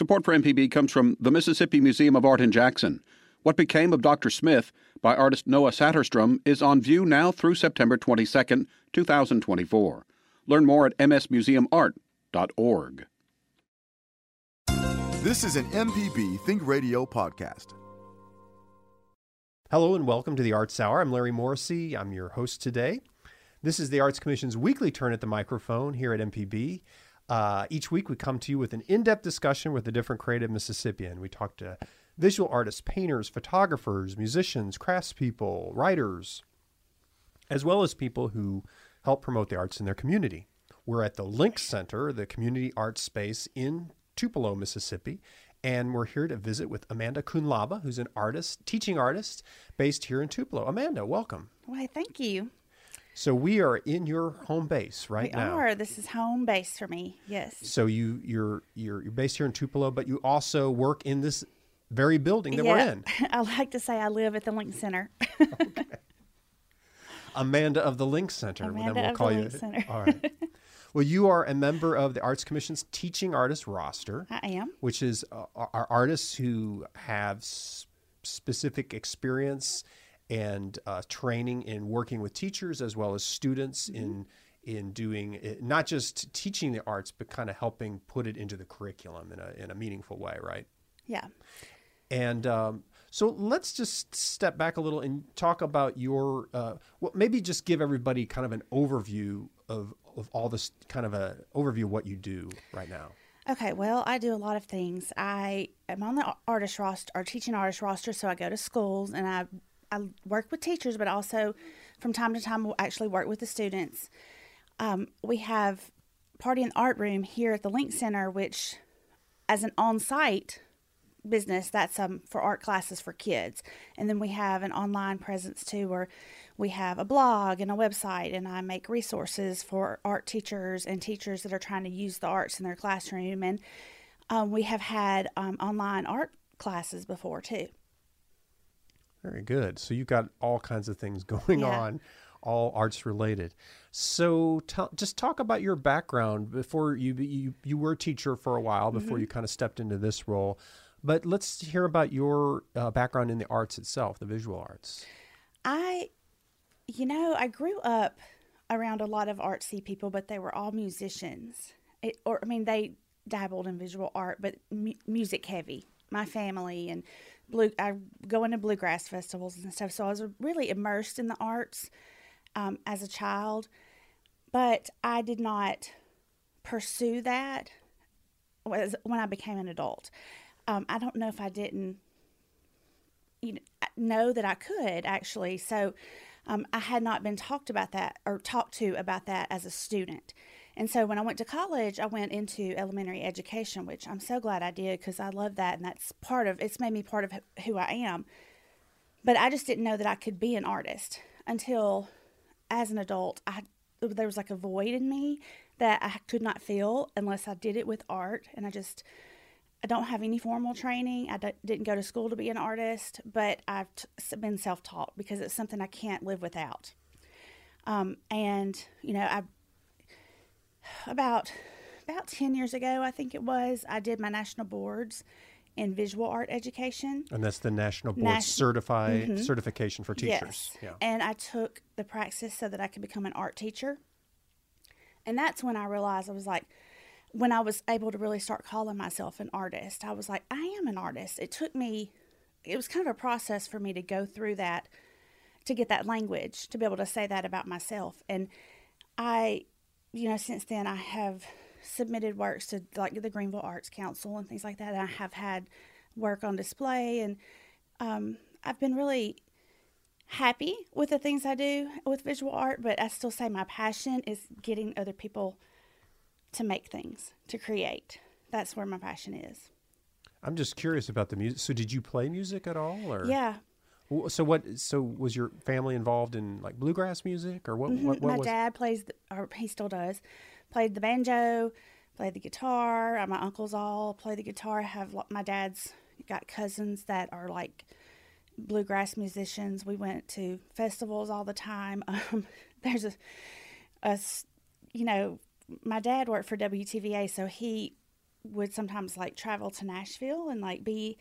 Support for MPB comes from the Mississippi Museum of Art in Jackson. What Became of Dr. Smith by artist Noah Saterstrom is on view now through September 22, 2024. Learn more at msmuseumart.org. This is an MPB Think Radio podcast. Hello and welcome to the Arts Hour. I'm Larry Morrissey. I'm your host today. This is the Arts Commission's weekly turn at the microphone here at MPB. Uh, each week we come to you with an in depth discussion with a different creative Mississippian. We talk to visual artists, painters, photographers, musicians, craftspeople, writers, as well as people who help promote the arts in their community. We're at the Link Center, the community arts space in Tupelo, Mississippi. And we're here to visit with Amanda Koonlaba, who's an artist, teaching artist based here in Tupelo. Amanda, welcome. Why, thank you. So we are in your home base right we now. are. This is home base for me. Yes. So you you're you're you're based here in Tupelo, but you also work in this very building that yeah. we're in. I like to say I live at the Link Center. okay. Amanda of the Link Center. Amanda then we'll of call the you. Link Center. All right. Well, you are a member of the Arts Commission's teaching artist roster. I am. Which is uh, our artists who have s- specific experience and uh, training in working with teachers as well as students mm-hmm. in in doing it, not just teaching the arts, but kind of helping put it into the curriculum in a in a meaningful way, right? Yeah. And um, so let's just step back a little and talk about your, uh, well, maybe just give everybody kind of an overview of, of all this kind of a overview of what you do right now. Okay, well, I do a lot of things. I am on the artist roster or teaching artist roster, so I go to schools and I I work with teachers, but also from time to time we'll actually work with the students. Um, we have Party and Art Room here at the Link Center, which, as an on-site business, that's um, for art classes for kids. And then we have an online presence too, where we have a blog and a website, and I make resources for art teachers and teachers that are trying to use the arts in their classroom. And um, we have had um, online art classes before too. Very good. So you've got all kinds of things going Yeah. on, all arts related. So tell, just talk about your background before you you you were a teacher for a while before Mm-hmm. you kind of stepped into this role. But let's hear about your uh, background in the arts itself, the visual arts. I, you know, I grew up around a lot of artsy people, but they were all musicians. It, or I mean, they dabbled in visual art, but mu- music heavy. My family and blue, I go into bluegrass festivals and stuff. So I was really immersed in the arts um, as a child, but I did not pursue that was when I became an adult. Um, I don't know if I didn't you know, know that I could actually. So um, I had not been talked about that or talked to about that as a student. And so when I went to college, I went into elementary education, which I'm so glad I did because I love that. And that's part of it's made me part of who I am. But I just didn't know that I could be an artist until as an adult, I there was like a void in me that I could not fill unless I did it with art. And I just, I don't have any formal training. I d- didn't go to school to be an artist, but I've t- been self taught because it's something I can't live without. Um, and you know, I about about ten years ago, I think it was, I did my national boards in visual art education. And that's the National Board Nation- certify Mhm. certification for teachers. Yes. Yeah. And I took the praxis so that I could become an art teacher. And that's when I realized I was like, when I was able to really start calling myself an artist, I was like, I am an artist. It took me, it was kind of a process for me to go through that, to get that language, to be able to say that about myself. And I, you know, since then I have submitted works to like the Greenville Arts Council and things like that. And I have had work on display and um, I've been really happy with the things I do with visual art, but I still say my passion is getting other people to make things, to create. That's where my passion is. I'm just curious about the music. So did you play music at all or Yeah. So what so was your family involved in like bluegrass music or what what, what my was dad plays, the, or he still does, played the banjo, played the guitar. Uh, My uncles all play the guitar. Have my dad's got cousins that are like bluegrass musicians. We went to festivals all the time. Um, there's a, a you know, my dad worked for WTVA, so he would sometimes like travel to Nashville and like be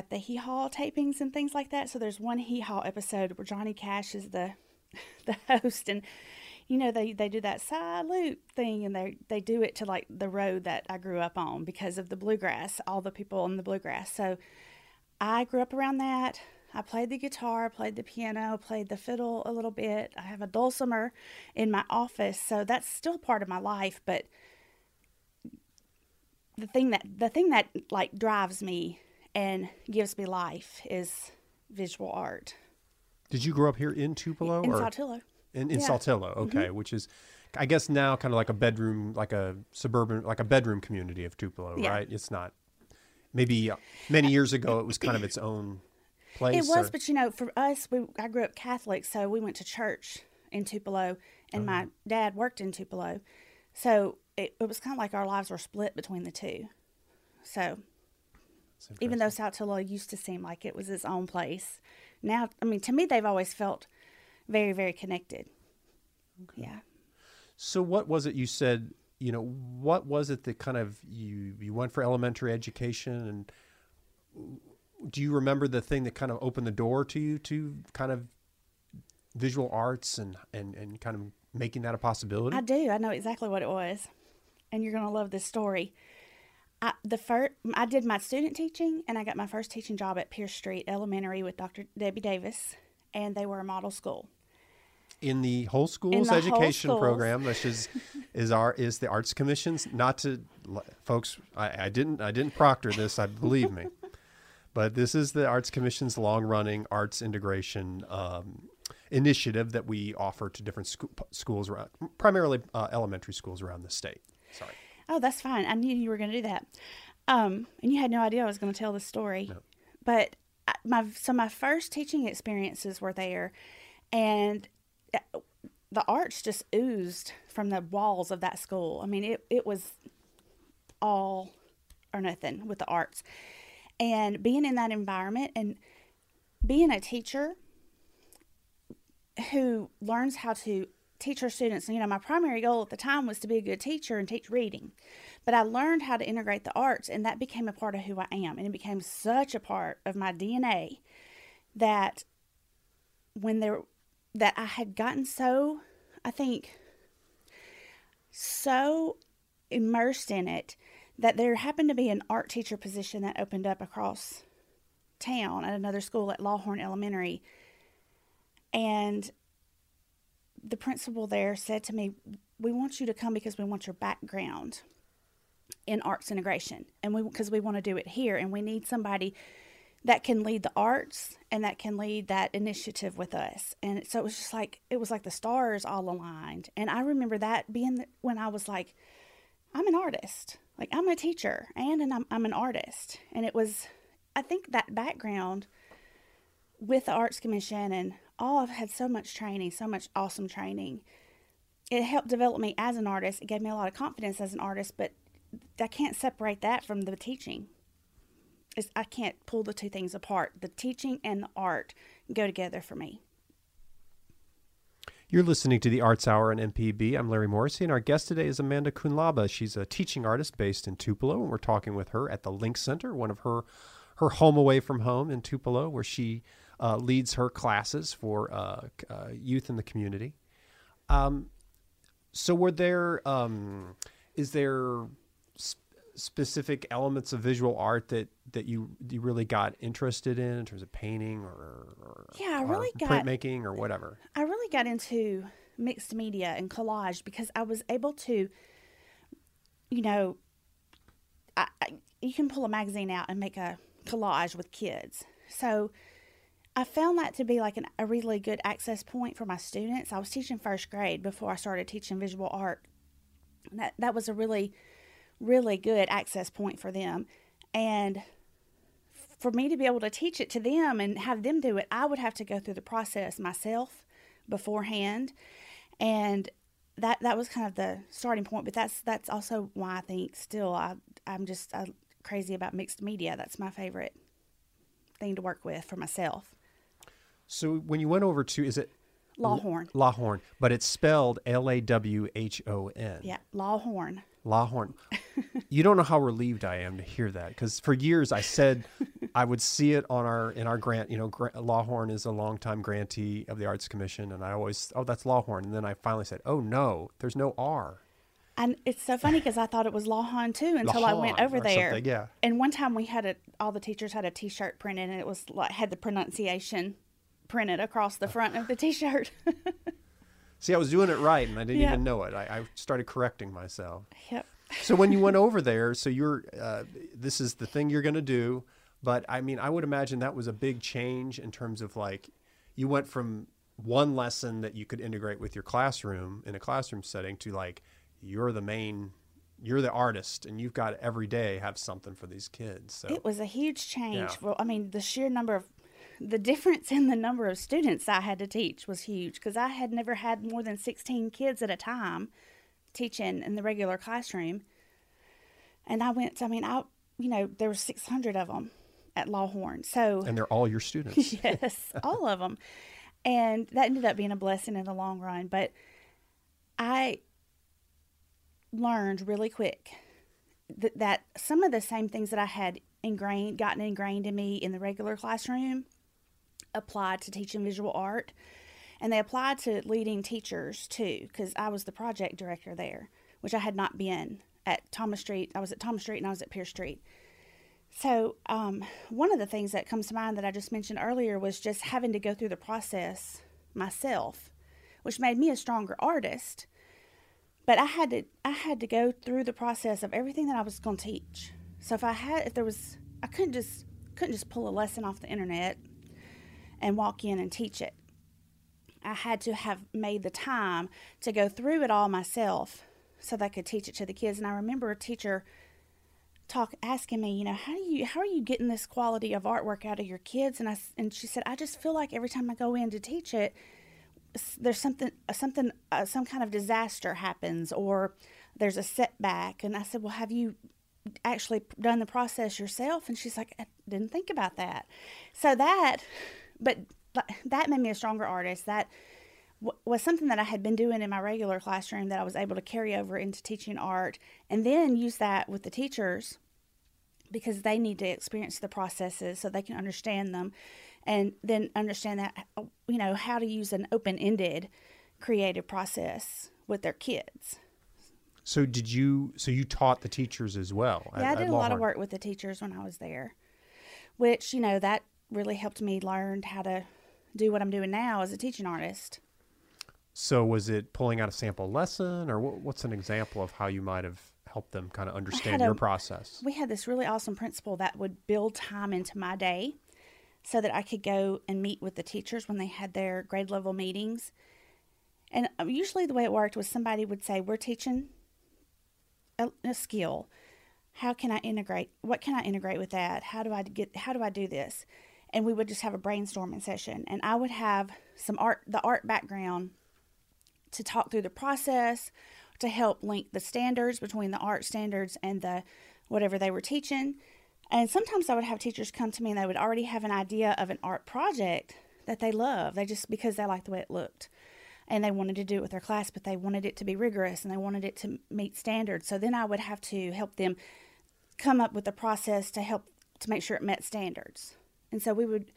at the Hee Haw tapings and things like that. So there's one Hee Haw episode where Johnny Cash is the the host and you know they they do that salute thing and they they do it to like the road that I grew up on because of the bluegrass, all the people in the bluegrass. So I grew up around that. I played the guitar, played the piano, played the fiddle a little bit. I have a dulcimer in my office, so that's still part of my life, but the thing that the thing that like drives me and gives me life is visual art. Did you grow up here in Tupelo In or Saltillo. in, in yeah. Saltillo? Okay, which is, I guess now kind of like a bedroom, like a suburban, like a bedroom community of Tupelo, Yeah. right? It's not. Maybe uh, many years ago it was kind of its own place. It was, or- but you know, for us, we I grew up Catholic, so we went to church in Tupelo, and my dad worked in Tupelo, so it, it was kind of like our lives were split between the two. So even though Saltillo used to seem like it was its own place, now I mean to me they've always felt very very connected. Yeah. So what was it you said? You know, what was it that kind of you you went for elementary education, and do you remember the thing that kind of opened the door to you to kind of visual arts and and and kind of making that a possibility? I do. I know exactly what it was, and you're gonna love this story. I, the first, I did my student teaching, and I got my first teaching job at Pierce Street Elementary with Dr. Debbie Davis, and they were a model school. in the whole schools the whole education schools. program, which is is our is the arts commissions. Not to folks, I, I didn't I didn't proctor this. I believe me, but this is the arts commission's long running arts integration um, initiative that we offer to different schoo- schools around, primarily uh, elementary schools around the state. Sorry. Oh, that's fine. I knew you were going to do that. Um, and you had no idea I was going to tell the story. But I- my so my first teaching experiences were there, and uh, the arts just oozed from the walls of that school. I mean, it it was all or nothing with the arts, and being in that environment and being a teacher who learns how to teach her students. You know, my primary goal at the time was to be a good teacher and teach reading, but I learned how to integrate the arts, and that became a part of who I am, and it became such a part of my DNA that when there that I had gotten so, I think, so immersed in it that there happened to be an art teacher position that opened up across town at another school at Lawhorn Elementary. And the principal there said to me, "We want you to come because we want your background in arts integration, and we because we want to do it here, and we need somebody that can lead the arts and that can lead that initiative with us." And so it was just like it was like the stars all aligned. And I remember that being the, when I was like, "I'm an artist, like I'm a teacher, and, and I'm I'm an artist," and it was, I think that background with the Arts Commission and all, I've had so much training, so much awesome training. It helped develop me as an artist. It gave me a lot of confidence as an artist, but I can't separate that from the teaching. It's, I can't pull the two things apart. The teaching and the art go together for me. You're listening to the Arts Hour on MPB. I'm Larry Morrissey, and our guest today is Amanda Koonlaba. She's a teaching artist based in Tupelo, and we're talking with her at the Link Center, one of her her home away from home in Tupelo, where she uh, leads her classes for uh, uh, youth in the community. Um, so, were there um, is there sp- specific elements of visual art that that you you really got interested in in terms of painting or, or Yeah, I or really got- printmaking or whatever? I really got into mixed media and collage because I was able to, you know, I, I, you can pull a magazine out and make a collage with kids. So I found that to be like an, a really good access point for my students. I was teaching first grade before I started teaching visual art. That that was a really, really good access point for them, and for me to be able to teach it to them and have them do it, I would have to go through the process myself beforehand, and that that was kind of the starting point. But that's that's also why I think still I I'm just uh crazy about mixed media. That's my favorite thing to work with for myself. So when you went over to is it Lawhorn. Lawhorn, but it's spelled L A W H O N. Yeah, Lawhorn. Lawhorn. you don't know how relieved I am to hear that because for years I said I would see it on our in our grant. You know, gra- Lawhorn is a longtime grantee of the Arts Commission, and I always oh that's Lawhorn, and then I finally said oh no, there's no R. And it's so funny because I thought it was Lawhorn too until I went over there. yeah. And one time we had a all the teachers had a T-shirt printed, and it was like had the pronunciation printed across the front of the T-shirt. See, I was doing it right, and I didn't even know it. I, I started correcting myself. yep. so when you went over there, so you're uh, this is the thing you're going to do, but I mean, I would imagine that was a big change in terms of like you went from one lesson that you could integrate with your classroom in a classroom setting to like you're the main you're the artist and you've got to every day have something for these kids. So It was a huge change. Yeah. Well, I mean, the sheer number of the difference in the number of students I had to teach was huge because I had never had more than 16 kids at a time teaching in the regular classroom. And I went, I mean, I, you know, there were 600 of them at Lawhorn. So, and they're all your students. yes, all of them. And that ended up being a blessing in the long run. But I learned really quick that, that some of the same things that I had ingrained, gotten ingrained in me in the regular classroom, applied to teaching visual art. And they applied to leading teachers too, because I was the project director there, which I had not been at Thomas Street. I was at Thomas Street and I was at Pierce Street. So, um, one of the things that comes to mind that I just mentioned earlier was just having to go through the process myself, which made me a stronger artist. But I had to I had to go through the process of everything that I was going to teach. So if I had if there was I couldn't just couldn't just pull a lesson off the internet and walk in and teach it. I had to have made the time to go through it all myself so that I could teach it to the kids. And I remember a teacher talk asking me, you know, how do you how are you getting this quality of artwork out of your kids? And I and she said, I just feel like every time I go in to teach it, there's something something uh, some kind of disaster happens or there's a setback. And I said, well, have you actually done the process yourself? And she's like, I didn't think about that. So that, but that made me a stronger artist. That w- was something that I had been doing in my regular classroom that I was able to carry over into teaching art and then use that with the teachers because they need to experience the processes so they can understand them and then understand that uh, you know how to use an open-ended creative process with their kids. So did you? So you taught the teachers as well? at- Yeah, I did a lot of work with the teachers when I was there, which, you know, that really helped me learn how to do what I'm doing now as a teaching artist. So was it pulling out a sample lesson, or what, what's an example of how you might have helped them kind of understand a- your process? We had this really awesome principal that would build time into my day so that I could go and meet with the teachers when they had their grade level meetings. And uh, usually the way it worked was somebody would say, We're teaching a, a skill. How can I integrate? What can I integrate with that? How do I get? How do I do this? And we would just have a brainstorming session, and I would have some art, the art background, to talk through the process, to help link the standards between the art standards and the whatever they were teaching. And sometimes I would have teachers come to me and they would already have an idea of an art project that they love. They just because they liked the way it looked. And they wanted to do it with their class, but they wanted it to be rigorous and they wanted it to meet standards. So then I would have to help them come up with a process to help to make sure it met standards. And so we would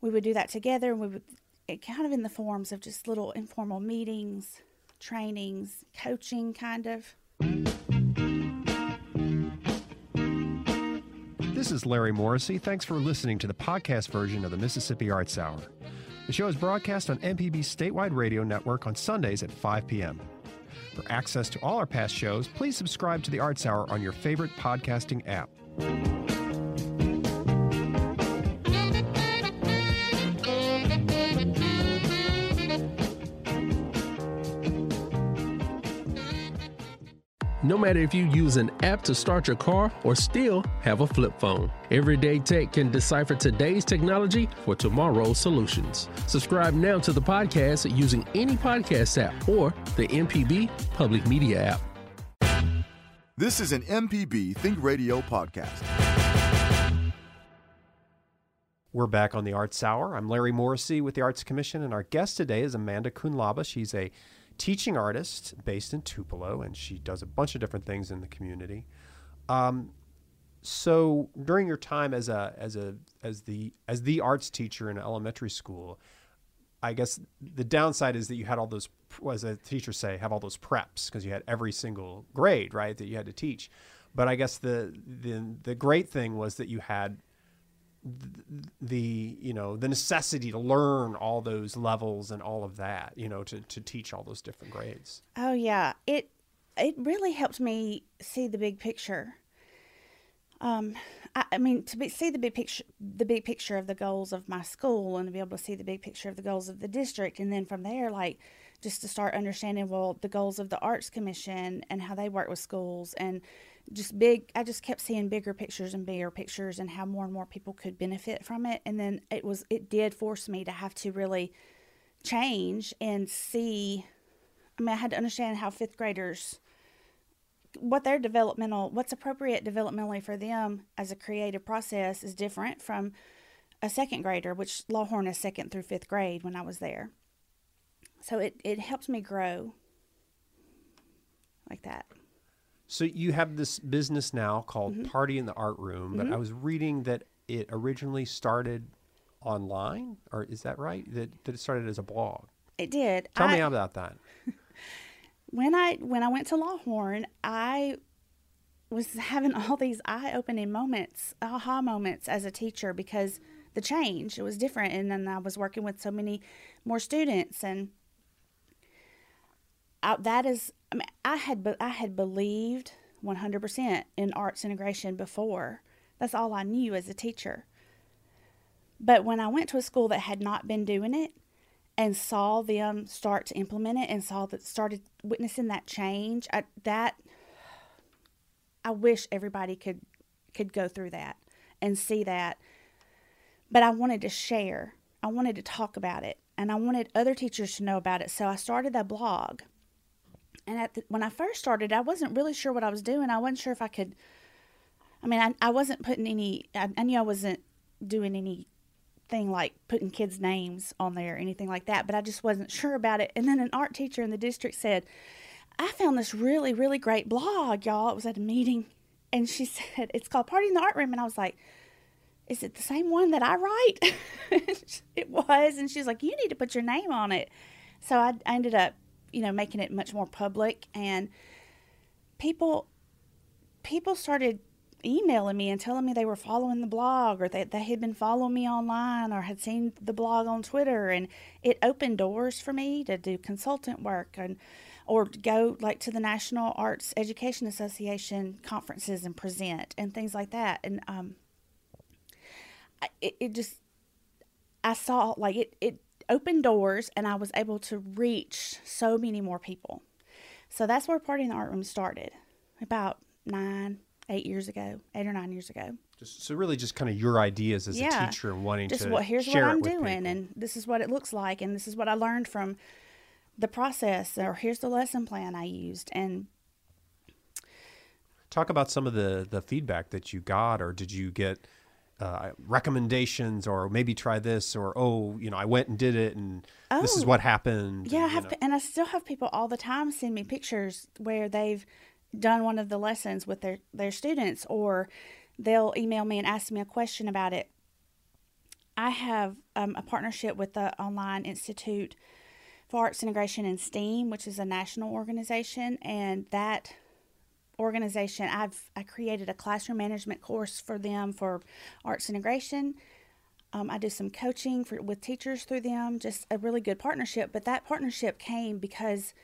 we would do that together and we would it kind of in the forms of just little informal meetings, trainings, coaching kind of. This is Larry Morrissey. Thanks for listening to the podcast version of the Mississippi Arts Hour. The show is broadcast on MPB's statewide radio network on Sundays at 5 p.m. For access to all our past shows, please subscribe to the Arts Hour on your favorite podcasting app. Matter if you use an app to start your car or still have a flip phone, Everyday Tech can decipher today's technology for tomorrow's solutions. Subscribe now to the podcast using any podcast app or the MPB Public Media app. This is an MPB Think Radio podcast. We're back on the Arts Hour. I'm Larry Morrissey with the Arts Commission, and our guest today is Amanda Koonlaba. She's a teaching artist based in Tupelo, and she does a bunch of different things in the community. Um, so during your time as a as a as the as the arts teacher in elementary school, I guess the downside is that you had all those, as a teacher say, have all those preps because you had every single grade right that you had to teach. But I guess the the the great thing was that you had the you know the necessity to learn all those levels and all of that you know to, to teach all those different grades. Oh yeah, it it really helped me see the big picture. Um, I, I mean, to be, see the big picture, the big picture of the goals of my school, and to be able to see the big picture of the goals of the district, and then from there, like just to start understanding well the goals of the arts commission and how they work with schools, and just big. I just kept seeing bigger pictures and bigger pictures, and how more and more people could benefit from it. And then it was it did force me to have to really change and see I mean, I had to understand how fifth graders, what their developmental, what's appropriate developmentally for them as a creative process is different from a second grader, which Lawhorn is second through fifth grade when I was there. So it, it helped me grow like that. So you have this business now called mm-hmm. party in the art room but i mm-hmm. was reading that it originally started online or is that right? That, that it started as a blog. It did. tell I, me about that. When I when I went to Lawhorn, I was having all these eye opening moments, aha moments as a teacher because the change it was different, and then I was working with so many more students, and I, that is, I mean, I had I had believed one hundred percent in arts integration before. That's all I knew as a teacher. But when I went to a school that had not been doing it, and saw them start to implement it and saw that started witnessing that change I, that i wish everybody could could go through that and see that but i wanted to share i wanted to talk about it and i wanted other teachers to know about it so i started that blog and at the, when i first started i wasn't really sure what i was doing i wasn't sure if i could i mean i, I wasn't putting any I, I knew i wasn't doing anything like putting kids' names on there or anything like that, but I just wasn't sure about it. And then an art teacher in the district said, I found this really, really great blog, y'all. It was at a meeting. And she said, It's called Party in the Art Room. And I was like, Is it the same one that I write? it was. And she's like, You need to put your name on it. So I, I ended up, you know, making it much more public. And people, people started emailing me and telling me they were following the blog or that they had been following me online or had seen the blog on Twitter and it opened doors for me to do consultant work and or go like to the National Arts Education Association conferences and present and things like that and um it, it just I saw like it it opened doors and I was able to reach so many more people. So that's where Party in the Art Room started about nine, eight years ago, eight or nine years ago. just, so really just kind of your ideas as Yeah. a teacher and wanting Just to what here's what I'm doing, and this is what it looks like, and this is what I learned from the process, or here's the lesson plan I used, and talk about some of the the feedback that you got or did you get uh, recommendations or maybe try this or oh you know i went and did it and this is Oh. what happened Yeah, I and, you have, know. and I still have people all the time send me pictures where they've done one of the lessons with their their students, or they'll email me and ask me a question about it. I have um, a partnership with the Online Institute for Arts Integration and STEAM, which is a national organization, and that organization I've I created a classroom management course for them for arts integration. Um, I do some coaching for with teachers through them, just a really good partnership. But that partnership came because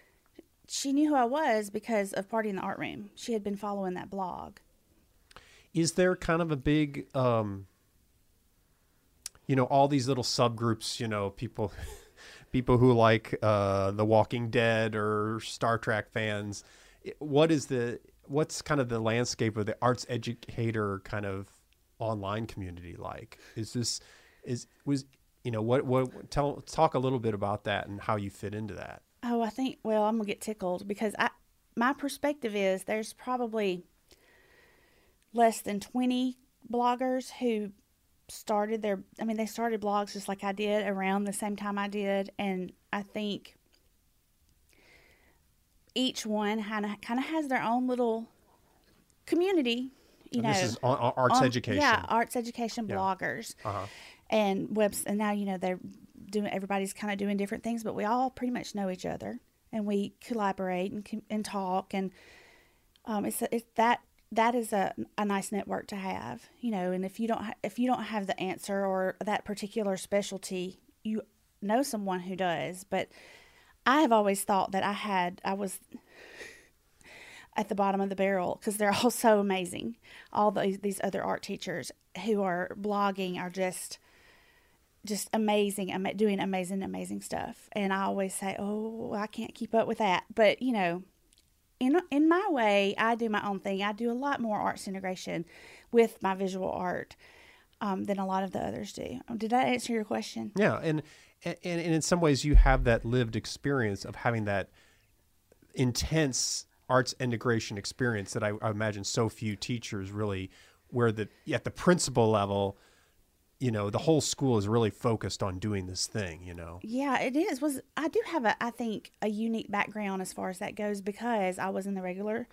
she knew who I was because of Party in the Art Room. She had been following that blog. is there kind of a big um you know all these little subgroups you know people people who like uh the walking dead or star trek fans what is the what's kind of the landscape of the arts educator kind of online community like is this is was you know what what tell talk a little bit about that and how you fit into that Oh, I think. Well, I'm gonna get tickled because I, my perspective is there's probably less than 20 bloggers who started their I mean they started blogs just like I did around the same time I did and I think each one kind of kind of has their own little community, you And know. this is on, on arts on- education. Yeah, arts education Yeah. bloggers. Uh-huh. And webs and now you know they're doing everybody's kind of doing different things, but we all pretty much know each other and we collaborate and and talk and um, it's it's that that is a, a nice network to have, you know. And if you don't ha- if you don't have the answer or that particular specialty, you know someone who does. But I have always thought that I had I was at the bottom of the barrel because they're all so amazing. All these these other art teachers who are blogging are just just amazing, ama- doing amazing, amazing stuff. And I always say, "Oh, I can't keep up with that," but you know, in in my way, I do my own thing. I do a lot more arts integration with my visual art um, than a lot of the others do. Did that answer your question? Yeah, and, and and in some ways you have that lived experience of having that intense arts integration experience that I, I imagine so few teachers really, where the at the principal level, you know, the whole school is really focused on doing this thing. You know, Yeah, it is. Was I do have a I think a unique background as far as that goes because I was in the regular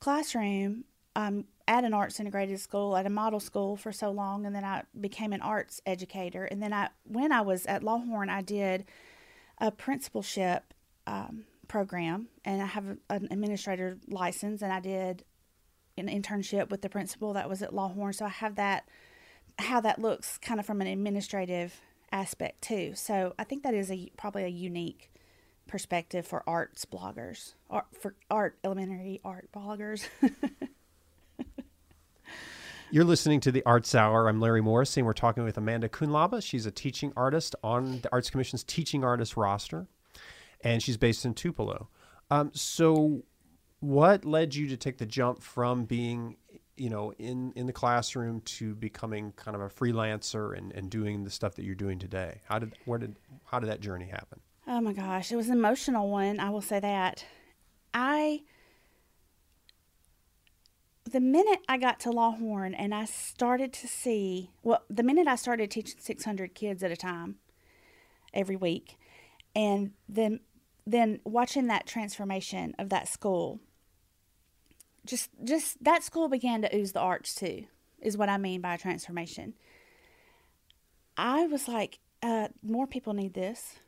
classroom um, at an arts integrated school at a model school for so long, and then I became an arts educator. And then I when I was at Lawhorn, I did a principalship um, program, and I have an administrator license, and I did an internship with the principal that was at Lawhorn. So I have that how that looks kind of from an administrative aspect too. So I think that is a probably a unique perspective for arts bloggers, art for art elementary art bloggers. You're listening to the Arts Hour. I'm Larry Morrissey, and we're talking with Amanda Koonlaba. She's a teaching artist on the Arts Commission's teaching artist roster, and she's based in Tupelo. Um, so, what led you to take the jump from being, you know, in, in the classroom to becoming kind of a freelancer and, and doing the stuff that you're doing today? How did where did how did that journey happen? Oh my gosh, it was an emotional one. I will say that. I, the minute I got to Lawhorn and I started to see, well, the minute I started teaching 600 kids at a time every week, and then, then watching that transformation of that school, just, just that school began to ooze the arts too, is what I mean by transformation. I was like, uh, more people need this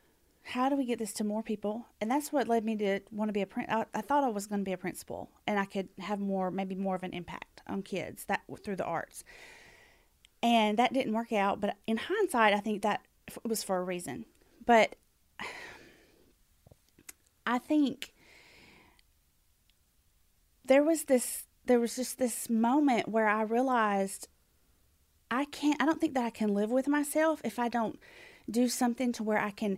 how do we get this to more people? And that's what led me to want to be a print. I, I thought I was going to be a principal, and I could have more, maybe more of an impact on kids that through the arts. And that didn't work out. But in hindsight, I think that was for a reason. But I think there was this, there was just this moment where I realized I can't. I don't think that I can live with myself if I don't do something to where I can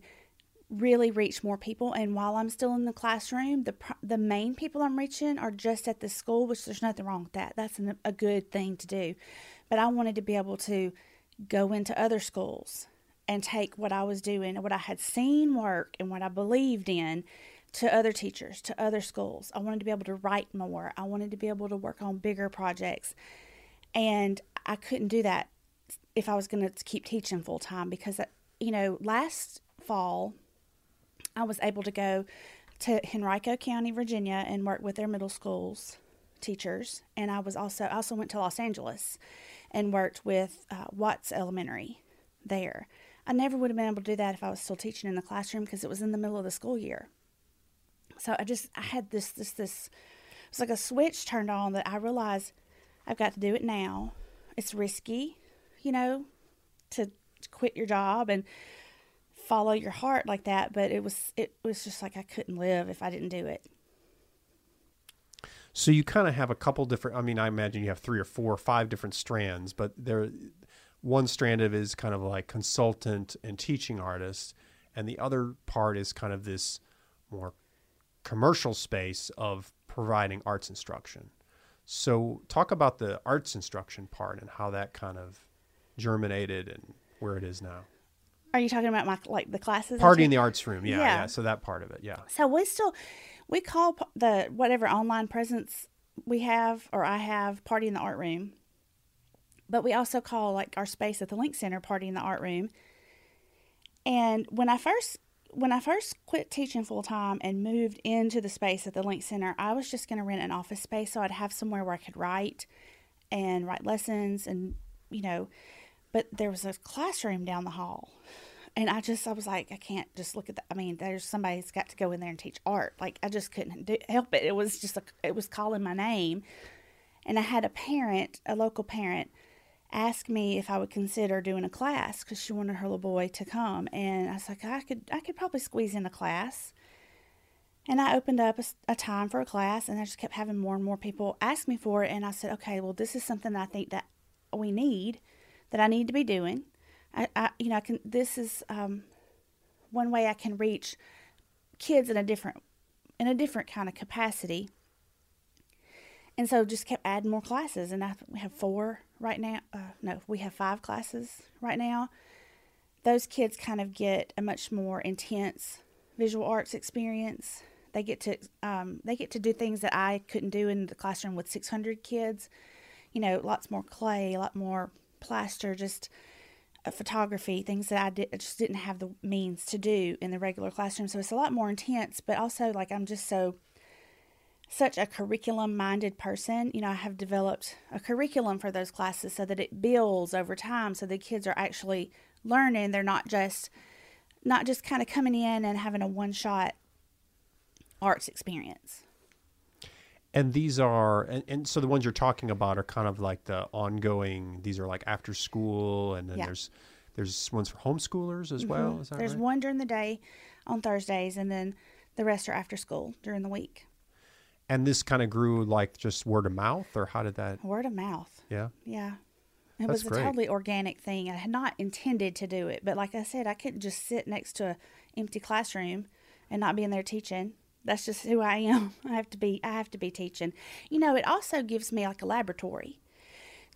really reach more people. And while I'm still in the classroom, the the main people I'm reaching are just at the school, which there's nothing wrong with that. That's an, a good thing to do. But I wanted to be able to go into other schools and take what I was doing and what I had seen work and what I believed in to other teachers, to other schools. I wanted to be able to write more. I wanted to be able to work on bigger projects. And I couldn't do that if I was going to keep teaching full time because, uh, you know, last fall I was able to go to Henrico County, Virginia, and work with their middle schools teachers. And I was also I also went to Los Angeles and worked with uh, Watts Elementary there. I never would have been able to do that if I was still teaching in the classroom because it was in the middle of the school year. So I just I had this this this it's like a switch turned on that I realized I've got to do it now. It's risky, you know, to quit your job and follow your heart like that, but it was it was just like I couldn't live if I didn't do it. So you kind of have a couple different. I mean, I imagine you have three or four or five different strands, but there, one strand of is kind of like consultant and teaching artist, and the other part is kind of this more commercial space of providing arts instruction. So talk about the arts instruction part and how that kind of germinated and where it is now. Are you talking about my like the classes? Party in the arts room, yeah, yeah, Yeah. So that part of it, yeah. So we still we call the whatever online presence we have or I have party in the art room. but we also call like our space at the Link Center Party in the Art Room. And when I first when I first quit teaching full time and moved into the space at the Link Center, I was just going to rent an office space so I'd have somewhere where I could write and write lessons and you know, but there was a classroom down the hall. And I just I was like I can't just look at that. I mean, there's somebody's got to go in there and teach art. Like I just couldn't do, help it. It was just a, it was calling my name. And I had a parent, a local parent asked me if I would consider doing a class because she wanted her little boy to come, and I was like, I could, I could probably squeeze in a class. And I opened up a, a, time for a class, and I just kept having more and more people ask me for it. And I said, okay, well, this is something that I think that we need, that I need to be doing. I, I you know, I can. This is um, one way I can reach kids in a different, in a different kind of capacity. And so just kept adding more classes, and I we have four right now. Uh, no, we have five classes right now. Those kids kind of get a much more intense visual arts experience. They get to um, they get to do things that I couldn't do in the classroom with 600 kids. You know, lots more clay, a lot more plaster, just uh, photography, things that I, did, I just didn't have the means to do in the regular classroom. So it's a lot more intense, but also like I'm just so such a curriculum minded person. You know, I have developed a curriculum for those classes so that it builds over time so the kids are actually learning. They're not just not just kind of coming in and having a one shot arts experience. And these are, and, and, so the ones you're talking about are kind of like the ongoing. These are like after school, and then yeah. there's there's ones for homeschoolers as mm-hmm. well. there's right? one during the day on Thursdays, and then the rest are after school during the week. And this kind of grew like just word of mouth, or how did that? Word of mouth. Yeah. Yeah. It That's was a great. totally organic thing. I had not intended to do it, but like I said, I couldn't just sit next to an empty classroom and not be in there teaching. That's just who I am. I have to be. I have to be teaching. You know, it also gives me like a laboratory,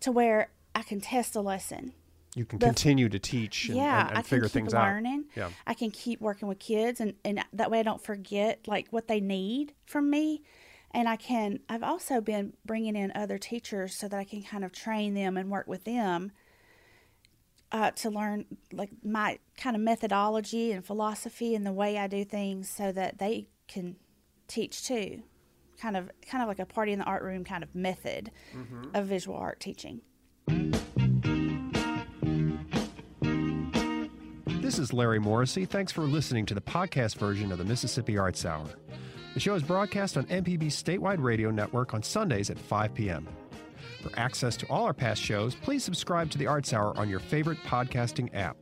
to where I can test a lesson. You can the, continue to teach and, yeah, and, and I figure can keep things learning. out. Yeah. I can keep working with kids, and, and that way I don't forget like what they need from me and I can I've also been bringing in other teachers so that I can kind of train them and work with them uh, to learn like my kind of methodology and philosophy and the way I do things so that they can teach too kind of kind of like a party in the art room kind of method mm-hmm. of visual art teaching This is Larry Morrissey. Thanks for listening to the podcast version of the Mississippi Arts Hour. The show is broadcast on MPB's statewide radio network on Sundays at 5 p.m. For access to all our past shows, please subscribe to the Arts Hour on your favorite podcasting app.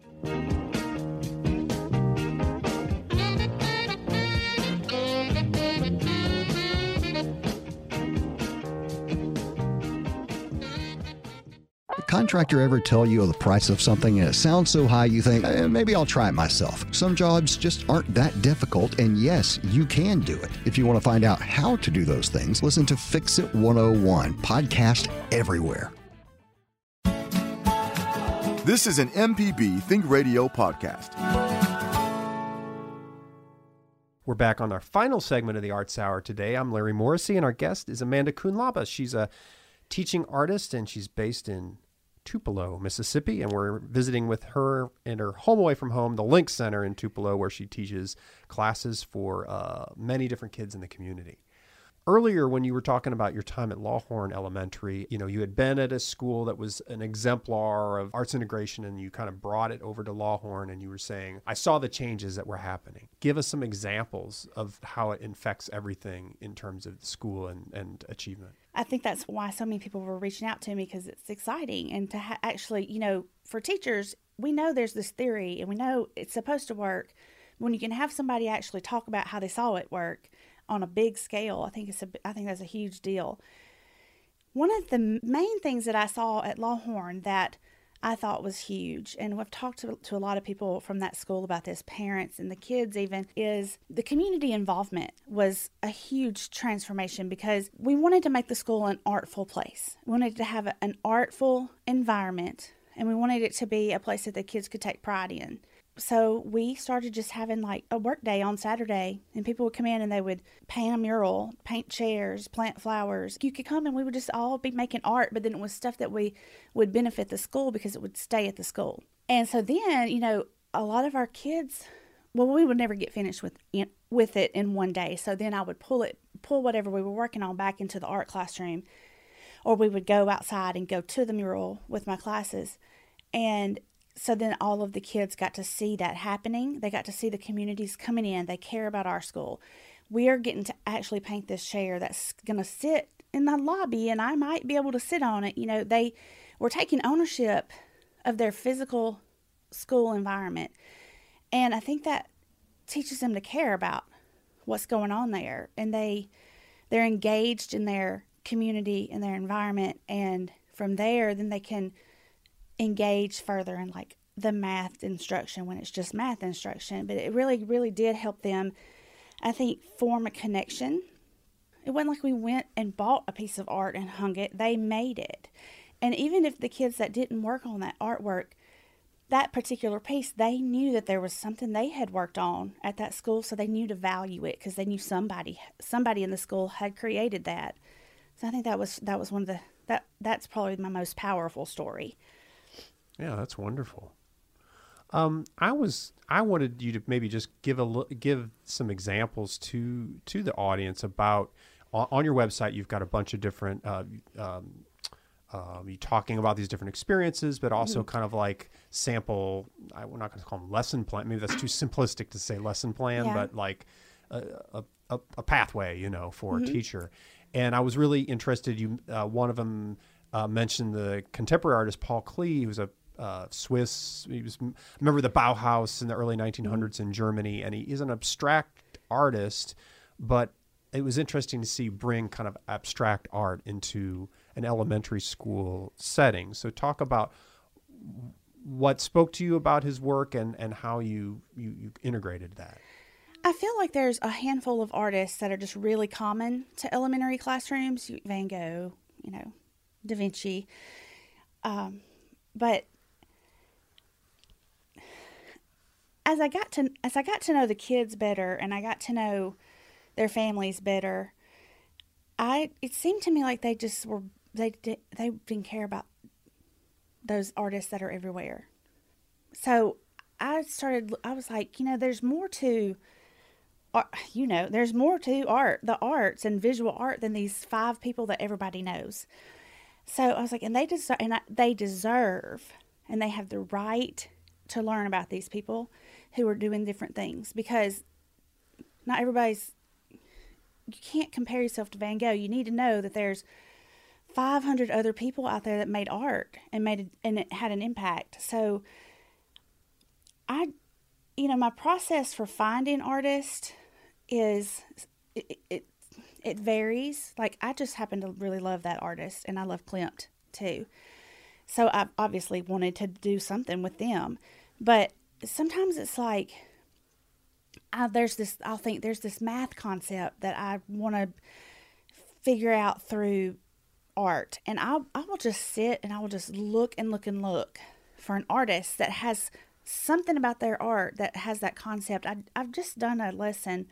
Contractor ever tell you the price of something and it sounds so high you think, eh, maybe I'll try it myself? Some jobs just aren't that difficult, and yes, you can do it. If you want to find out how to do those things, listen to Fix It 101, podcast everywhere. This is an MPB Think Radio podcast. We're back on our final segment of the Arts Hour today. I'm Larry Morrissey, and our guest is Amanda Koonlaba. She's a teaching artist, and she's based in Tupelo, Mississippi, and we're visiting with her in her home away from home, the Link Center in Tupelo, where she teaches classes for uh, many different kids in the community. Earlier, when you were talking about your time at Lawhorn Elementary, you know, you had been at a school that was an exemplar of arts integration and you kind of brought it over to Lawhorn and you were saying, I saw the changes that were happening. Give us some examples of how it infects everything in terms of school and, and achievement. I think that's why so many people were reaching out to me because it's exciting and to ha- actually, you know, for teachers, we know there's this theory and we know it's supposed to work. When you can have somebody actually talk about how they saw it work on a big scale, I think it's a, I think that's a huge deal. One of the main things that I saw at Lawhorn that I thought was huge. And we've talked to, to, a lot of people from that school about this, parents and the kids even, is the community involvement was a huge transformation because we wanted to make the school an artful place. We wanted to have an artful environment and we wanted it to be a place that the kids could take pride in. So we started just having like a work day on Saturday, and people would come in and they would paint a mural, paint chairs, plant flowers. You could come and we would just all be making art, but then it was stuff that we would benefit the school because it would stay at the school. And so then, you know, a lot of our kids, well, we would never get finished with with it in one day. So then I would pull it, pull whatever we were working on back into the art classroom, or we would go outside and go to the mural with my classes, and so then all of the kids got to see that happening. They got to see the communities coming in. They care about our school. We are getting to actually paint this chair that's going to sit in the lobby and I might be able to sit on it. You know, they were taking ownership of their physical school environment. And I think that teaches them to care about what's going on there and they they're engaged in their community and their environment and from there then they can engage further in like the math instruction when it's just math instruction, but it really, really did help them, I think, form a connection. It wasn't like we went and bought a piece of art and hung it, they made it. And even if the kids that didn't work on that artwork, that particular piece, they knew that there was something they had worked on at that school, so they knew to value it because they knew somebody somebody in the school had created that. So I think that was that was one of the that that's probably my most powerful story. Yeah, that's wonderful. Um, I was I wanted you to maybe just give a give some examples to to the audience about on your website. You've got a bunch of different uh, um, um, you talking about these different experiences, but also mm-hmm. kind of like sample. I, we're not going to call them lesson plan. Maybe that's too simplistic to say lesson plan, yeah. but like a, a, a, pathway, you know, for mm-hmm. a teacher. And I was really interested. You uh, one of them uh, mentioned the contemporary artist Paul Klee, who's a uh, Swiss. He was remember the Bauhaus in the early 1900s mm-hmm. in Germany, and he is an abstract artist. But it was interesting to see bring kind of abstract art into an elementary school setting. So talk about what spoke to you about his work and and how you you, you integrated that. I feel like there's a handful of artists that are just really common to elementary classrooms. Van Gogh, you know, Da Vinci. Um, but as I got to as I got to know the kids better and I got to know their families better, I it seemed to me like they just were they they didn't care about those artists that are everywhere. So I started I was like, you know, there's more to you know, there's more to art, the arts and visual art than these five people that everybody knows. So I was like, and they deserve, and I, they deserve, and they have the right to learn about these people who are doing different things because not everybody's you can't compare yourself to Van Gogh. You need to know that there's 500 other people out there that made art and made it, and it had an impact. So I you know, my process for finding artists is it, it it varies. Like I just happen to really love that artist and I love Klimt too. So I obviously wanted to do something with them. But sometimes it's like I, there's this I'll think there's this math concept that I want to figure out through art and I I will just sit and I will just look and look and look for an artist that has something about their art that has that concept. I I've just done a lesson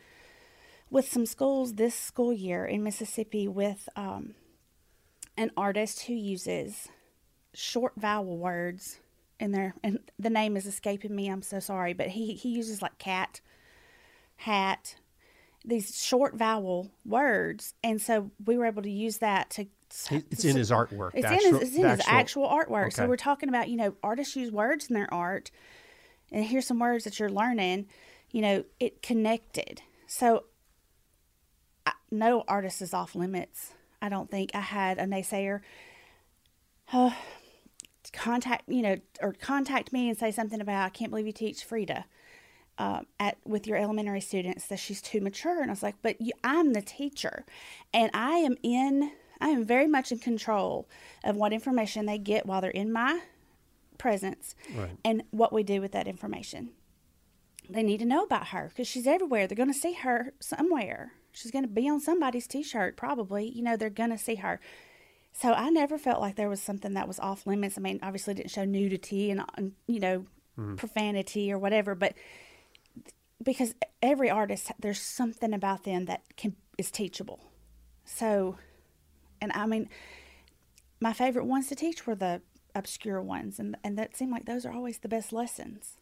with some schools this school year in Mississippi with um, an artist who uses short vowel words in there, and the name is escaping me. I'm so sorry, but he he uses like cat, hat, these short vowel words, and so we were able to use that to. It's in his artwork. It's actual, in his, it's in his actual, artwork. Okay. So we're talking about you know artists use words in their art, and here's some words that you're learning. You know, it connected. So I, no artist is off limits. I don't think I had a naysayer. Uh, contact you know or contact me and say something about I can't believe you teach Frida uh, at with your elementary students that she's too mature. And I was like but you, I'm the teacher and I am in I am very much in control of what information they get while they're in my presence right. and what we do with that information. They need to know about her because she's everywhere. They're going to see her somewhere. She's going to be on somebody's t-shirt probably. You know they're going to see her so I never felt like there was something that was off limits. I mean, obviously didn't show nudity and, and you know, profanity or whatever, but because every artist there's something about them that can is teachable. So, and I mean, my favorite ones to teach were the obscure ones, and and that seemed like those are always the best lessons.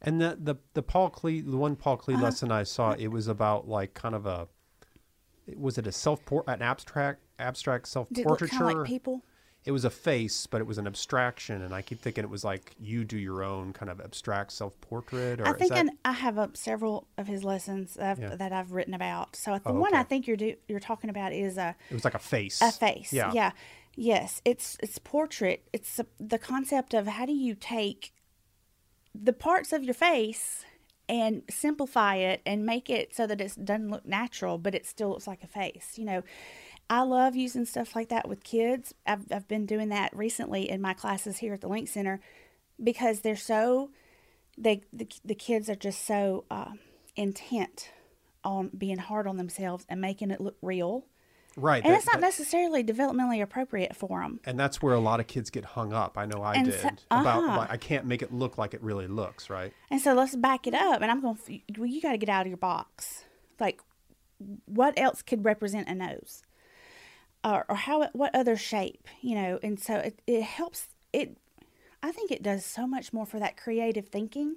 And the the the Paul Klee, the one Paul Uh-huh. Lesson I saw, it was about like kind of a, was it a self port an abstract abstract self Did it look portraiture? like people? It was a face, but it was an abstraction, and I keep thinking it was like you do your own kind of abstract self portrait. Or I think that, I have uh, several of his lessons that I've, Yeah. that I've written about. So the Oh, one I think you're do, you're talking about is a it was like a face. a face. Yeah. Yeah. Yes, it's it's portrait. It's a, the concept of how do you take the parts of your face and simplify it and make it so that it doesn't look natural, but it still looks like a face. You know, I love using stuff like that with kids. I've I've been doing that recently in my classes here at the Link Center because they're so they the, the kids are just so uh, intent on being hard on themselves and making it look real Right. and that- it's not that- necessarily developmentally appropriate for them. and that's where a lot of kids get hung up. I know I And did so- about uh-huh. like, I can't make it look like it really looks. Right. And so let's back it up. And I'm going, well, you got to get out of your box. Like, what else could represent a nose? Or, or how, what other shape, you know? And so it, it helps, it, I think it does so much more for that creative thinking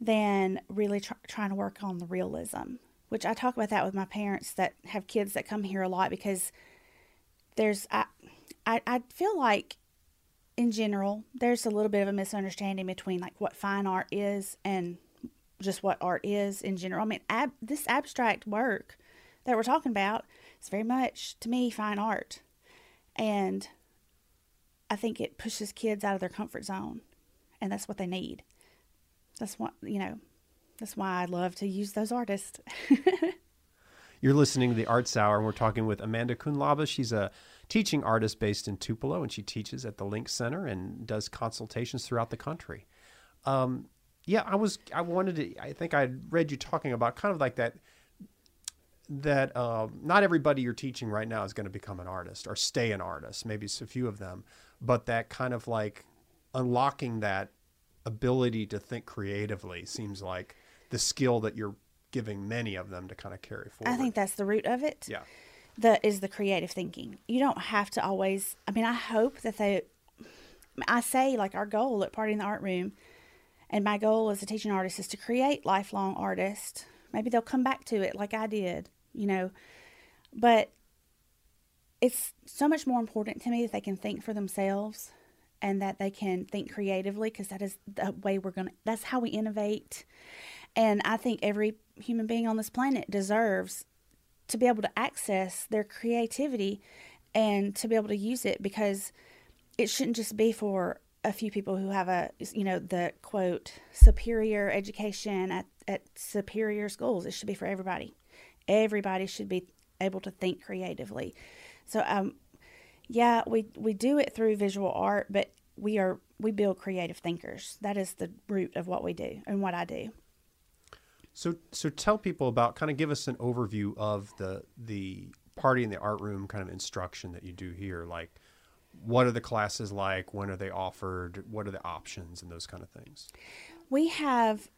than really try, trying to work on the realism, which I talk about that with my parents that have kids that come here a lot because there's, I, I, I feel like in general, there's a little bit of a misunderstanding between like what fine art is and just what art is in general. I mean, ab- this abstract work that we're talking about is very much to me fine art, and I think it pushes kids out of their comfort zone, and that's what they need. That's what you know. That's why I love to use those artists. You're listening to the Arts Hour, and we're talking with Amanda Koonlaba. She's a teaching artist based in Tupelo, and she teaches at the Link Center and does consultations throughout the country. Um, yeah, I was. I wanted to. I think I read you talking about kind of like that. That uh, not everybody you're teaching right now is going to become an artist or stay an artist. Maybe it's a few of them, but that kind of like unlocking that ability to think creatively seems like the skill that you're giving many of them to kind of carry forward. I think that's the root of it. Yeah. the is the creative thinking. You don't have to always. I mean, I hope that they. I say like our goal at Party in the Art Room, and my goal as a teaching artist is to create lifelong artists. Maybe they'll come back to it like I did, you know. But it's so much more important to me that they can think for themselves and that they can think creatively because that is the way we're going to that's how we innovate and i think every human being on this planet deserves to be able to access their creativity and to be able to use it because it shouldn't just be for a few people who have a you know the quote superior education at, at superior schools. It should be for everybody. Everybody should be able to think creatively. So um yeah we we do it through visual art but we are we build creative thinkers. That is the root of what we do and what i do So, so tell people about kind of give us an overview of the the party in the art room kind of instruction that you do here. Like, what are the classes like? When are they offered? What are the options and those kind of things? We have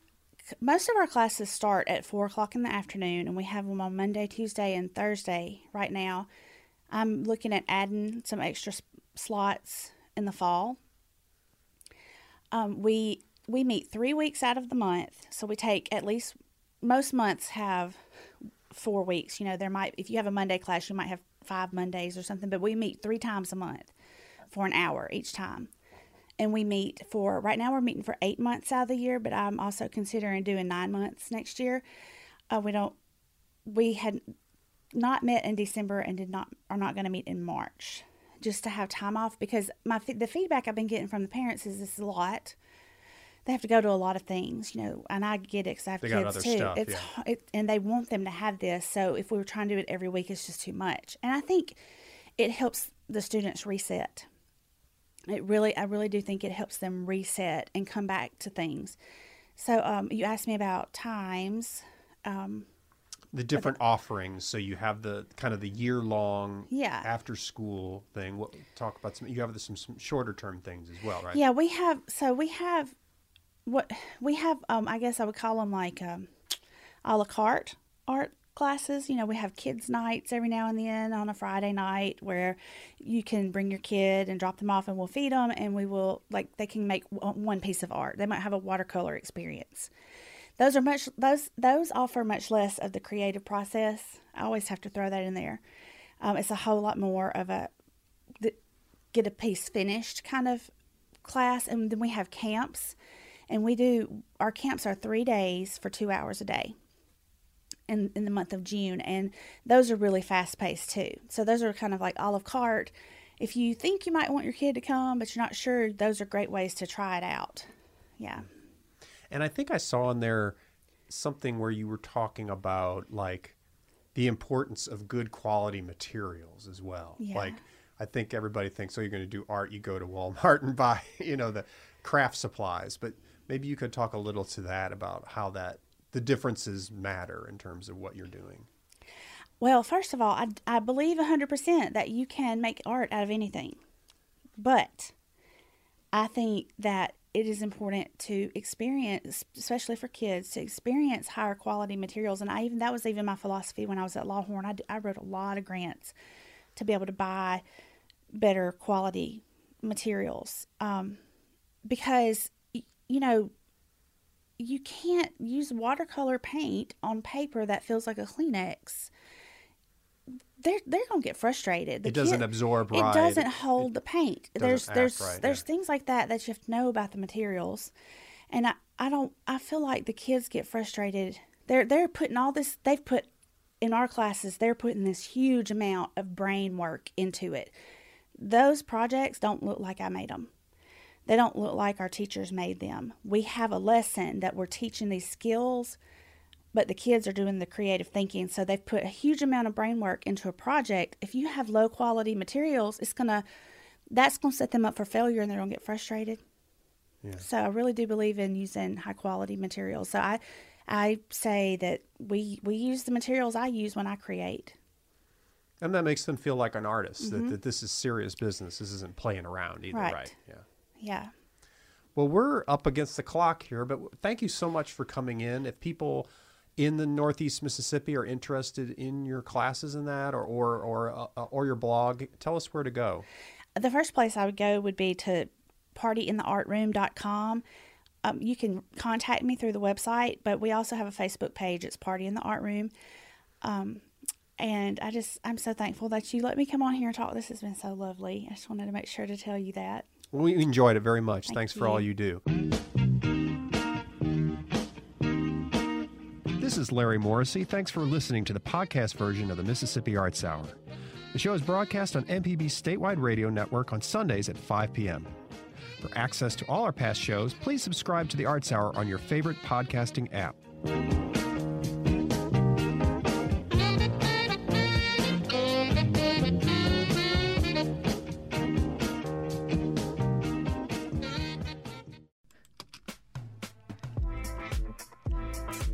most of our classes start at four o'clock in the afternoon, and we have them on Monday, Tuesday, and Thursday right now. I'm looking at adding some extra slots in the fall. Um, we we meet three weeks out of the month, so we take at least most months have four weeks. You know, there might if you have a Monday class, you might have five Mondays or something, but we meet three times a month for an hour each time. And we meet for right now we're meeting for eight months out of the year but i'm also considering doing nine months next year. Uh, we don't we had not met in december and did not are not going to meet in march just to have time off because my the feedback i've been getting from the parents is this is a lot they have to go to a lot of things you know and i get it because i have They got kids other too stuff, it's yeah. it, and they want them to have this so if we were trying to do it every week it's just too much and i think it helps the students reset it really i really do think it helps them reset and come back to things so um, you asked me about times um, the different offerings. So you have the kind of the year long Yeah. after school thing. What talk about some you have some, some shorter term things as well, right? Yeah, we have. So we have what we have. Um, I guess I would call them like um, a la carte art classes. You know, we have kids' nights every now and then on a Friday night where you can bring your kid and drop them off, and we'll feed them, and we will like they can make one piece of art. They might have a watercolor experience. Those are much those those offer much less of the creative process. I always have to throw that in there. Um, it's a whole lot more of a the, get a piece finished kind of class, and then we have camps, and we do our camps are three days for two hours a day. In, in the month of June, and those are really fast paced too. So those are kind of like a la carte. If you think you might want your kid to come, but you're not sure, those are great ways to try it out. Yeah. And I think I saw in there something where you were talking about like the importance of good quality materials as well. Yeah. Like I think everybody thinks, oh, you're going to do art, you go to Walmart and buy, you know, the craft supplies. But maybe you could talk a little to that about how that the differences matter in terms of what you're doing. Well, first of all, I, I believe 100% that you can make art out of anything. But I think that it is important to experience, especially for kids, to experience higher quality materials. And I even that was even my philosophy when I was at Lawhon. I, I wrote a lot of grants to be able to buy better quality materials um, because you know you can't use watercolor paint on paper that feels like a Kleenex. They're they're gonna get frustrated. The It doesn't absorb It doesn't It- hold the paint. There's there's right, there's yeah. things like that that you have to know about the materials, and I, I don't I feel like the kids get frustrated. They're they're putting all this. They've put in our classes. They're putting this huge amount of brain work into it. Those projects don't look like I made them. They don't look like our teachers made them. We have a lesson that we're teaching these skills, but the kids are doing the creative thinking. So they've put a huge amount of brain work into a project. If you have low quality materials, it's gonna that's gonna set them up for failure and they're gonna get frustrated. Yeah. So I really do believe in using high quality materials. So I I say that we we use the materials I use when I create. And that makes them feel like an artist, that, mm-hmm. that this is serious business. This isn't playing around either, right? Right. Yeah. Yeah. Well, we're up against the clock here, but thank you so much for coming in. If people in the Northeast Mississippi are interested in your classes and that, or or or, uh, or your blog, tell us where to go. the first place I would go would be to partyintheartroom.com. Um, you can contact me through the website, but we also have a Facebook page. It's Party in the Art Room. Um, and I just, I'm so thankful that you let me come on here and talk. This has been so lovely. I just wanted to make sure to tell you that. We enjoyed it very much. Thank Thanks for all you. you do. This is Larry Morrisey. Thanks for listening to the podcast version of the Mississippi Arts Hour. The show is broadcast on MPB's statewide radio network on Sundays at 5 p.m. For access to all our past shows, please subscribe to the Arts Hour on your favorite podcasting app.